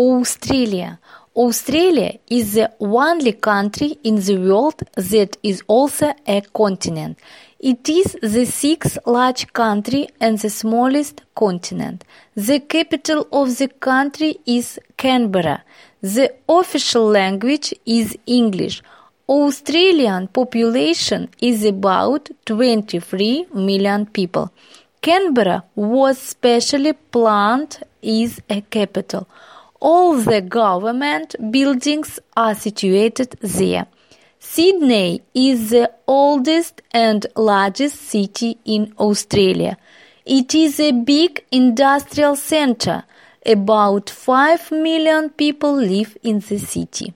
Australia. Australia is the only country in the world that is also a continent. It is the sixth large country and the smallest continent. The capital of the country is Canberra. The official language is English. Australian population is about 23 million people. Canberra was specially planned as a capital. All the government buildings are situated there. Sydney is the oldest and largest city in Australia. It is a big industrial center. About 5 million people live in the city.